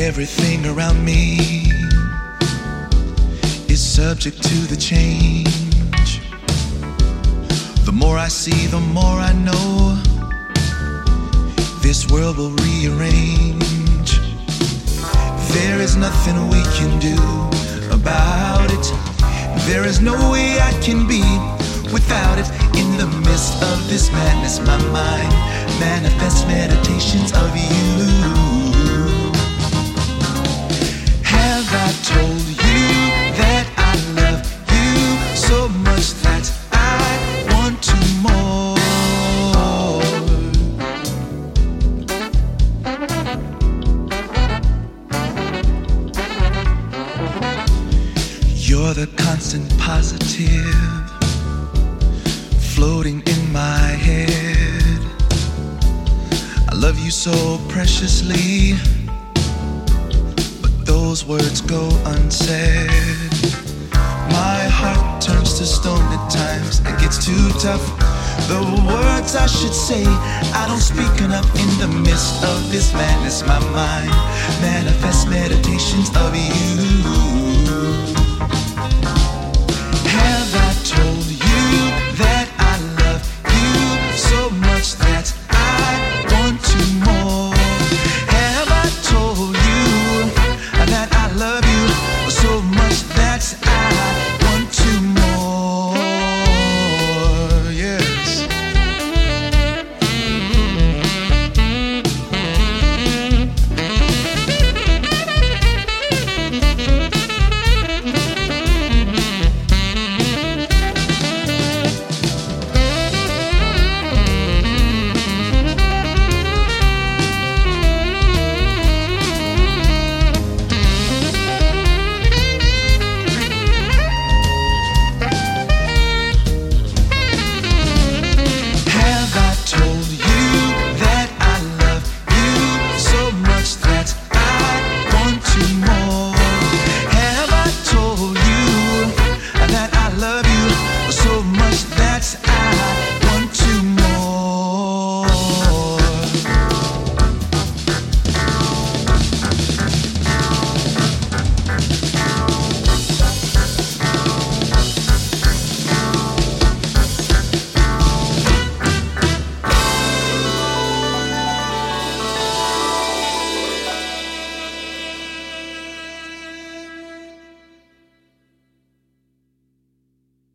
Everything around me is subject to the change. The more I see, the more I know this world will rearrange. There is nothing we can do about it. There is no way I can be without it. In the midst of this madness, my mind manifests meditations of you. You're the constant positive floating in my head. I love you so preciously, but those words go unsaid. My heart turns to stone at times, it gets too tough. The words I should say, I don't speak enough in the midst of this madness. My mind manifests meditations of you.